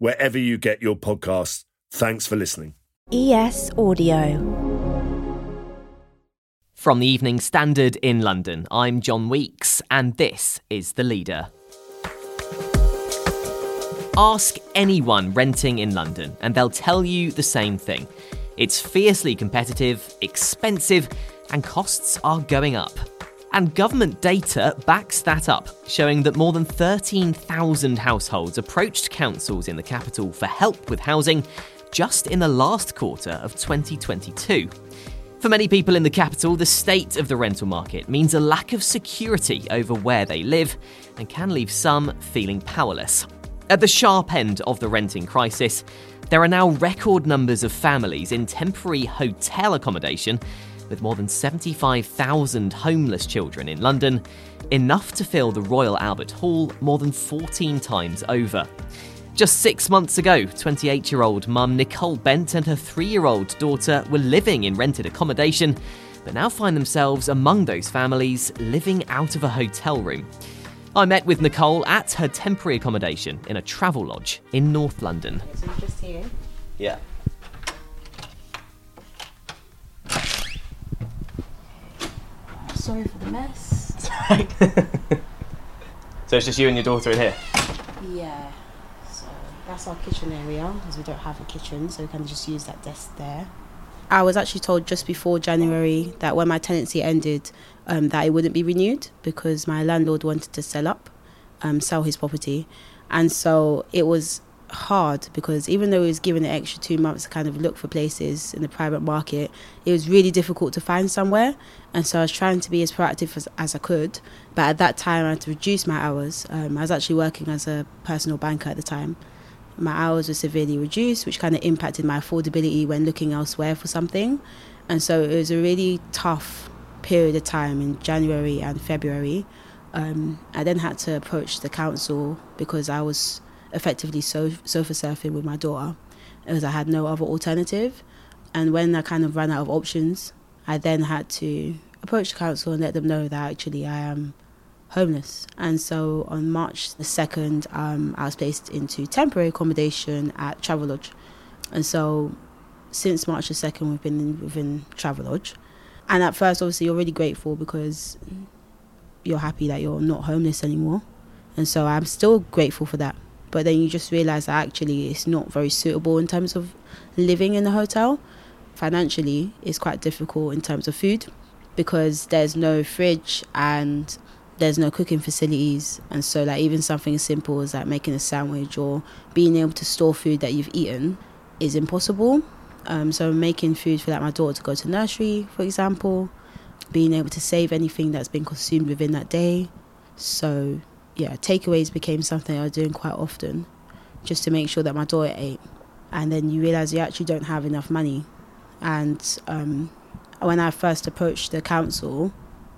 wherever you get your podcasts. Thanks for listening. ES Audio. From the Evening Standard in London, I'm John Weeks, and this is The Leader. Ask anyone renting in London, and they'll tell you the same thing. It's fiercely competitive, expensive, and costs are going up. And government data backs that up, showing that more than 13,000 households approached councils in the capital for help with housing just in the last quarter of 2022. For many people in the capital, the state of the rental market means a lack of security over where they live and can leave some feeling powerless. At the sharp end of the renting crisis, there are now record numbers of families in temporary hotel accommodation with more than 75,000 homeless children in London, enough to fill the Royal Albert Hall more than 14 times over. Just six months ago, 28 year old mum Nicole Bent and her three year old daughter were living in rented accommodation, but now find themselves among those families living out of a hotel room. I met with Nicole at her temporary accommodation in a Travelodge in North London. So just here. Yeah. Sorry for the mess. so it's just you and your daughter in here? Yeah. So that's our kitchen area, because we don't have a kitchen, so we can just use that desk there. I was actually told just before January that when my tenancy ended, um, that it wouldn't be renewed because my landlord wanted to sell up, um, sell his property, and so it was hard because even though he was given an extra two months to kind of look for places in the private market, it was really difficult to find somewhere. And so I was trying to be as proactive as, as I could. But at that time, I had to reduce my hours. Um, I was actually working as a personal banker at the time. My hours were severely reduced, which kind of impacted my affordability when looking elsewhere for something. And so it was a really tough period of time in January and February. Um, I then had to approach the council because I was effectively so- sofa surfing with my daughter because I had no other alternative. And when I kind of ran out of options, I then had to approach the council and let them know that actually I am homeless. And so on March the 2nd, um, I was placed into temporary accommodation at Travelodge. And so since March the 2nd, we've been within Travelodge. And at first, obviously, you're really grateful because you're happy that you're not homeless anymore. And so I'm still grateful for that but then you just realize that actually it's not very suitable in terms of living in a hotel. Financially, it's quite difficult in terms of food because there's no fridge and there's no cooking facilities. And so like even something as simple as like making a sandwich or being able to store food that you've eaten is impossible. Um, so making food for like my daughter to go to nursery for example being able to save anything that's been consumed within that day. So yeah, takeaways became something I was doing quite often just to make sure that my daughter ate. And then you realize you actually don't have enough money. And um, when I first approached the council,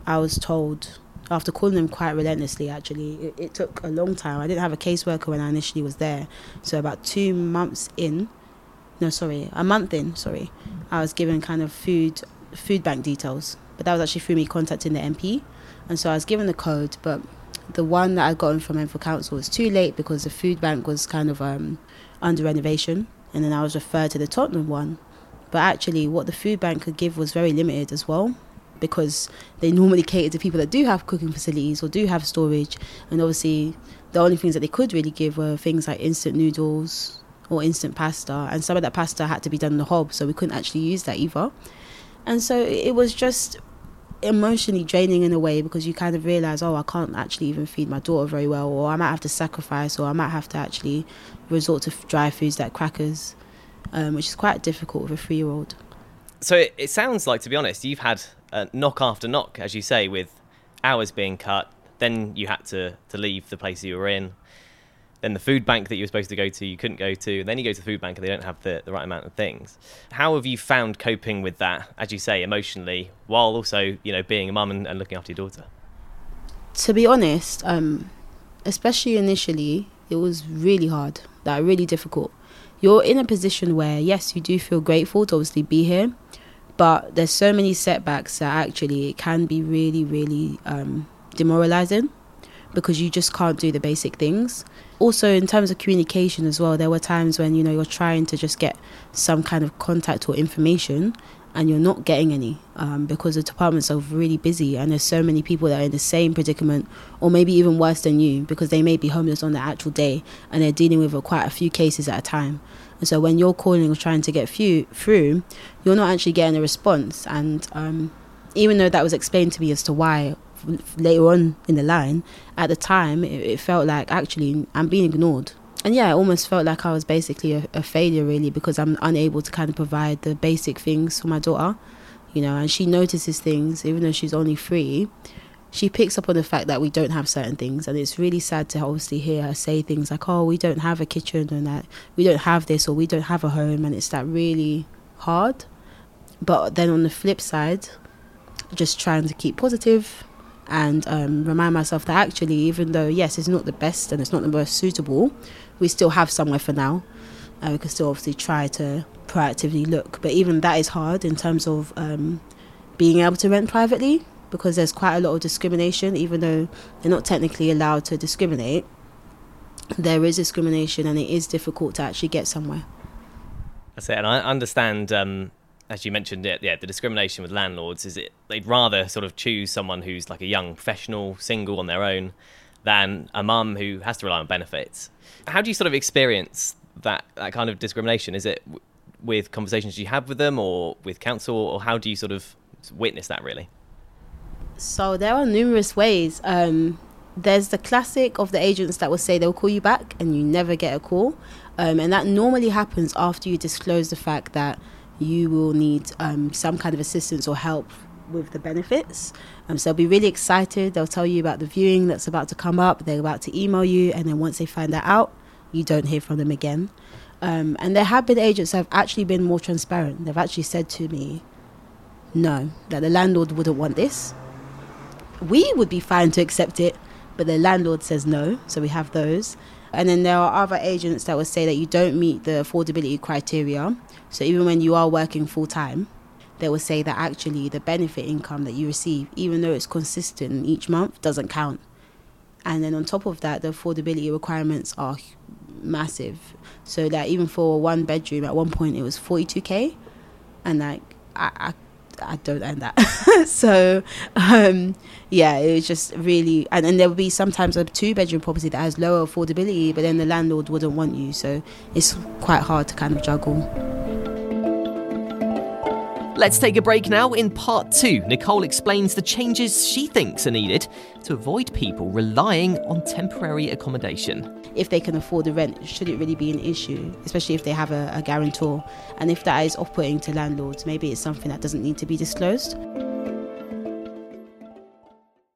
I was told, after calling them quite relentlessly, actually, it, it took a long time. I didn't have a caseworker when I initially was there. So, about two months in, no, sorry, a month in, sorry, I was given kind of food food bank details. But that was actually through me contacting the MP. And so I was given the code, but the one that I'd gotten from Enfield Council was too late because the food bank was kind of um, under renovation, and then I was referred to the Tottenham one. But actually, what the food bank could give was very limited as well, because they normally cater to people that do have cooking facilities or do have storage, and obviously, the only things that they could really give were things like instant noodles or instant pasta, and some of that pasta had to be done in the hob, so we couldn't actually use that either. And so it was just emotionally draining in a way because you kind of realize, oh, I can't actually even feed my daughter very well, or I might have to sacrifice, or I might have to actually resort to dry foods like crackers, um, which is quite difficult with a three year old. So it, it sounds like, to be honest, you've had knock after knock, as you say, with hours being cut. Then you had to, to leave the place you were in. Then the food bank that you were supposed to go to you couldn't go to and then you go to the food bank and they don't have the, the right amount of things. How have you found coping with that as you say emotionally while also you know being a mum and, and looking after your daughter? To be honest um, especially initially it was really hard that really difficult. You're in a position where yes you do feel grateful to obviously be here but there's so many setbacks that actually it can be really really um, demoralizing because you just can't do the basic things. Also, in terms of communication as well, there were times when you know you're trying to just get some kind of contact or information and you're not getting any um, because the departments are really busy and there's so many people that are in the same predicament or maybe even worse than you because they may be homeless on the actual day and they're dealing with quite a few cases at a time and so when you're calling or trying to get few, through you're not actually getting a response and um, even though that was explained to me as to why later on in the line, at the time, it, it felt like actually I'm being ignored. And yeah, it almost felt like I was basically a, a failure, really, because I'm unable to kind of provide the basic things for my daughter, you know, and she notices things, even though she's only three she picks up on the fact that we don't have certain things. And it's really sad to obviously hear her say things like oh we don't have a kitchen and that we don't have this or we don't have a home. And it's that really hard. But then on the flip side just trying to keep positive and um, remind myself that actually, even though yes, it's not the best and it's not the most suitable, we still have somewhere for now. Uh, we can still obviously try to proactively look, but even that is hard in terms of um, being able to rent privately because there's quite a lot of discrimination, even though they're not technically allowed to discriminate. There is discrimination, and it is difficult to actually get somewhere. That's it, and I understand um, as you mentioned it, yeah, the discrimination with landlords is it they'd rather sort of choose someone who's like a young professional, single on their own, than a mum who has to rely on benefits. How do you sort of experience that that kind of discrimination? Is it w- with conversations you have with them, or with council, or how do you sort of witness that really? So there are numerous ways. Um, there's the classic of the agents that will say they'll call you back and you never get a call. Um, and that normally happens after you disclose the fact that you will need um, some kind of assistance or help with the benefits. Um, so they'll be really excited. They'll tell you about the viewing that's about to come up. They're about to email you, and then once they find that out, you don't hear from them again. Um, and there have been agents that have actually been more transparent. They've actually said to me, no, that the landlord wouldn't want this. We would be fine to accept it, but the landlord says no. So we have those. And then there are other agents that will say that you don't meet the affordability criteria. So even when you are working full time, they will say that actually the benefit income that you receive, even though it's consistent each month, doesn't count. And then on top of that, the affordability requirements are massive. So that even for one bedroom, at one point it was 42k, and like I, I I don't earn that. so um, yeah, it was just really, and then there would be sometimes a two bedroom property that has lower affordability, but then the landlord wouldn't want you. So it's quite hard to kind of juggle. Let's take a break now. In part two, Nicole explains the changes she thinks are needed to avoid people relying on temporary accommodation. If they can afford the rent, should it really be an issue, especially if they have a, a guarantor? And if that is off putting to landlords, maybe it's something that doesn't need to be disclosed.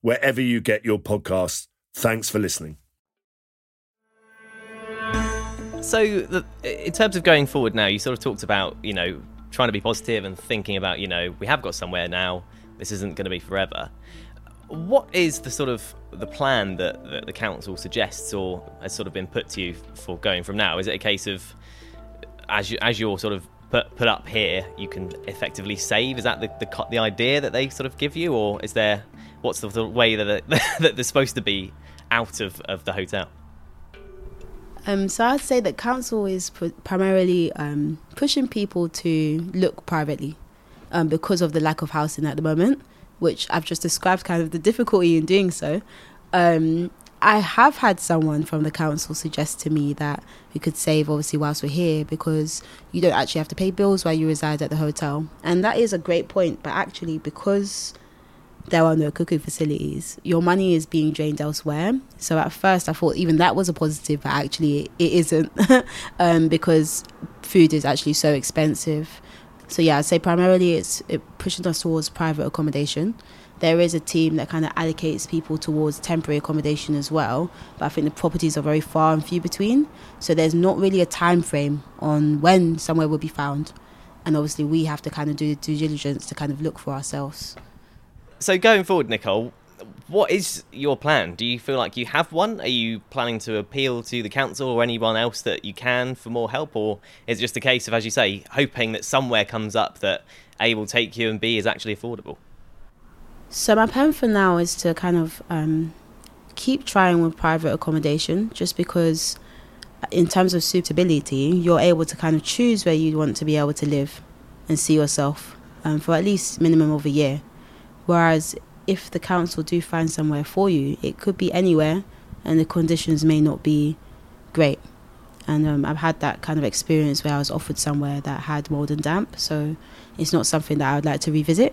wherever you get your podcasts. Thanks for listening. So, the, in terms of going forward now, you sort of talked about, you know, trying to be positive and thinking about, you know, we have got somewhere now. This isn't going to be forever. What is the sort of the plan that, that the council suggests or has sort of been put to you for going from now? Is it a case of as you as you're sort of put put up here, you can effectively save? Is that the the, the idea that they sort of give you, or is there what's the, the way that, that they're supposed to be out of, of the hotel? Um, so I'd say that council is primarily um, pushing people to look privately um, because of the lack of housing at the moment, which I've just described kind of the difficulty in doing so. Um, I have had someone from the council suggest to me that we could save obviously whilst we're here because you don't actually have to pay bills while you reside at the hotel. And that is a great point, but actually because there are no cooking facilities, your money is being drained elsewhere. So at first I thought even that was a positive, but actually it isn't um, because food is actually so expensive. So yeah, I'd say primarily it's it pushing us towards private accommodation. There is a team that kind of allocates people towards temporary accommodation as well but i think the properties are very far and few between. So there's not really a time frame on when somewhere will be found. And obviously we have to kind of do the due diligence to kind of look for ourselves so going forward nicole what is your plan? Do you feel like you have one? Are you planning to appeal to the council or anyone else that you can for more help? Or is it just a case of as you say hoping that somewhere comes up that a will take you and b is actually affordable? So my plan for now is to kind of um, keep trying with private accommodation, just because in terms of suitability, you're able to kind of choose where you want to be able to live and see yourself um, for at least minimum of a year. Whereas if the council do find somewhere for you, it could be anywhere, and the conditions may not be great. And um, I've had that kind of experience where I was offered somewhere that had mold and damp, so it's not something that I would like to revisit.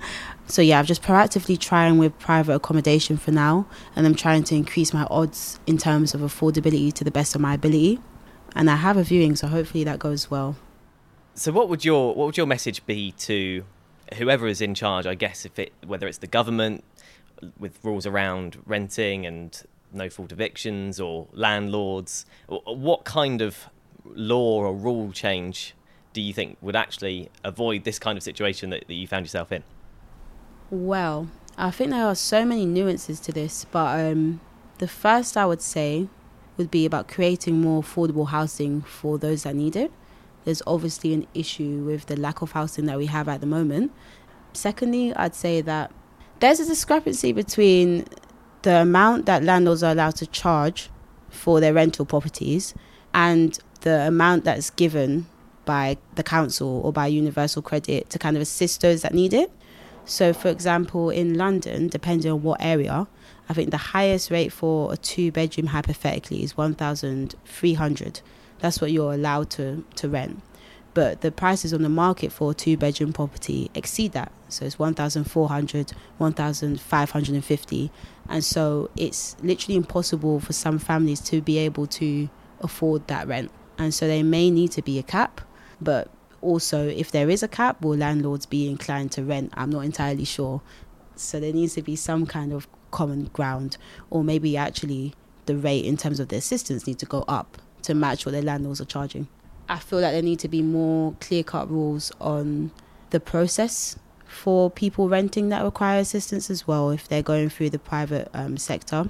so yeah, I'm just proactively trying with private accommodation for now, and I'm trying to increase my odds in terms of affordability to the best of my ability. And I have a viewing, so hopefully that goes well. So what would your what would your message be to whoever is in charge? I guess if it whether it's the government with rules around renting and no fault evictions or landlords, what kind of law or rule change do you think would actually avoid this kind of situation that, that you found yourself in? Well, I think there are so many nuances to this, but um, the first I would say would be about creating more affordable housing for those that need it. There's obviously an issue with the lack of housing that we have at the moment. Secondly, I'd say that there's a discrepancy between the amount that landlords are allowed to charge for their rental properties and the amount that's given by the council or by Universal Credit to kind of assist those that need it. So, for example, in London, depending on what area, I think the highest rate for a two bedroom hypothetically is 1,300. That's what you're allowed to, to rent. But the prices on the market for a two bedroom property exceed that. So it's 1,400, 1,550. And so it's literally impossible for some families to be able to afford that rent. And so there may need to be a cap but also, if there is a cap, will landlords be inclined to rent? I'm not entirely sure. So there needs to be some kind of common ground, or maybe actually the rate in terms of the assistance need to go up to match what the landlords are charging. I feel like there need to be more clear cut rules on the process for people renting that require assistance as well if they're going through the private um, sector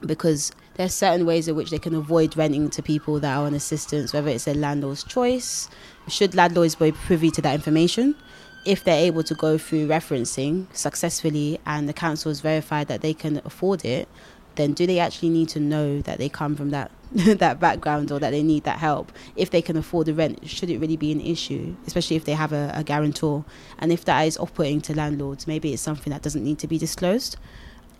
because there's certain ways in which they can avoid renting to people that are on assistance, whether it's a landlord's choice. Should landlords be privy to that information? If they're able to go through referencing successfully and the council has verified that they can afford it, then do they actually need to know that they come from that that background or that they need that help? If they can afford the rent, should it really be an issue? Especially if they have a, a guarantor, and if that is off-putting to landlords, maybe it's something that doesn't need to be disclosed.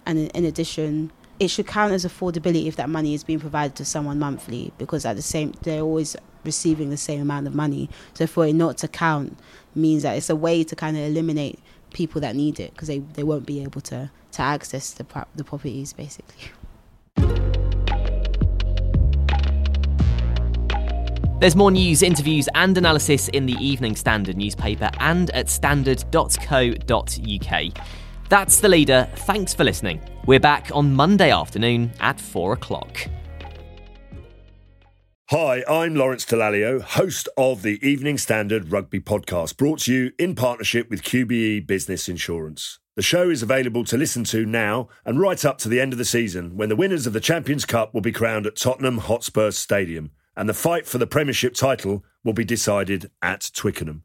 And in, in addition, it should count as affordability if that money is being provided to someone monthly because at the same they're always receiving the same amount of money so for it not to count means that it's a way to kind of eliminate people that need it because they, they won't be able to to access the, the properties basically There's more news, interviews, and analysis in the Evening Standard newspaper and at standard.co.uk. That's the leader. Thanks for listening. We're back on Monday afternoon at 4 o'clock. Hi, I'm Lawrence Dallaglio, host of the Evening Standard Rugby Podcast, brought to you in partnership with QBE Business Insurance. The show is available to listen to now and right up to the end of the season when the winners of the Champions Cup will be crowned at Tottenham Hotspur Stadium and the fight for the Premiership title will be decided at Twickenham.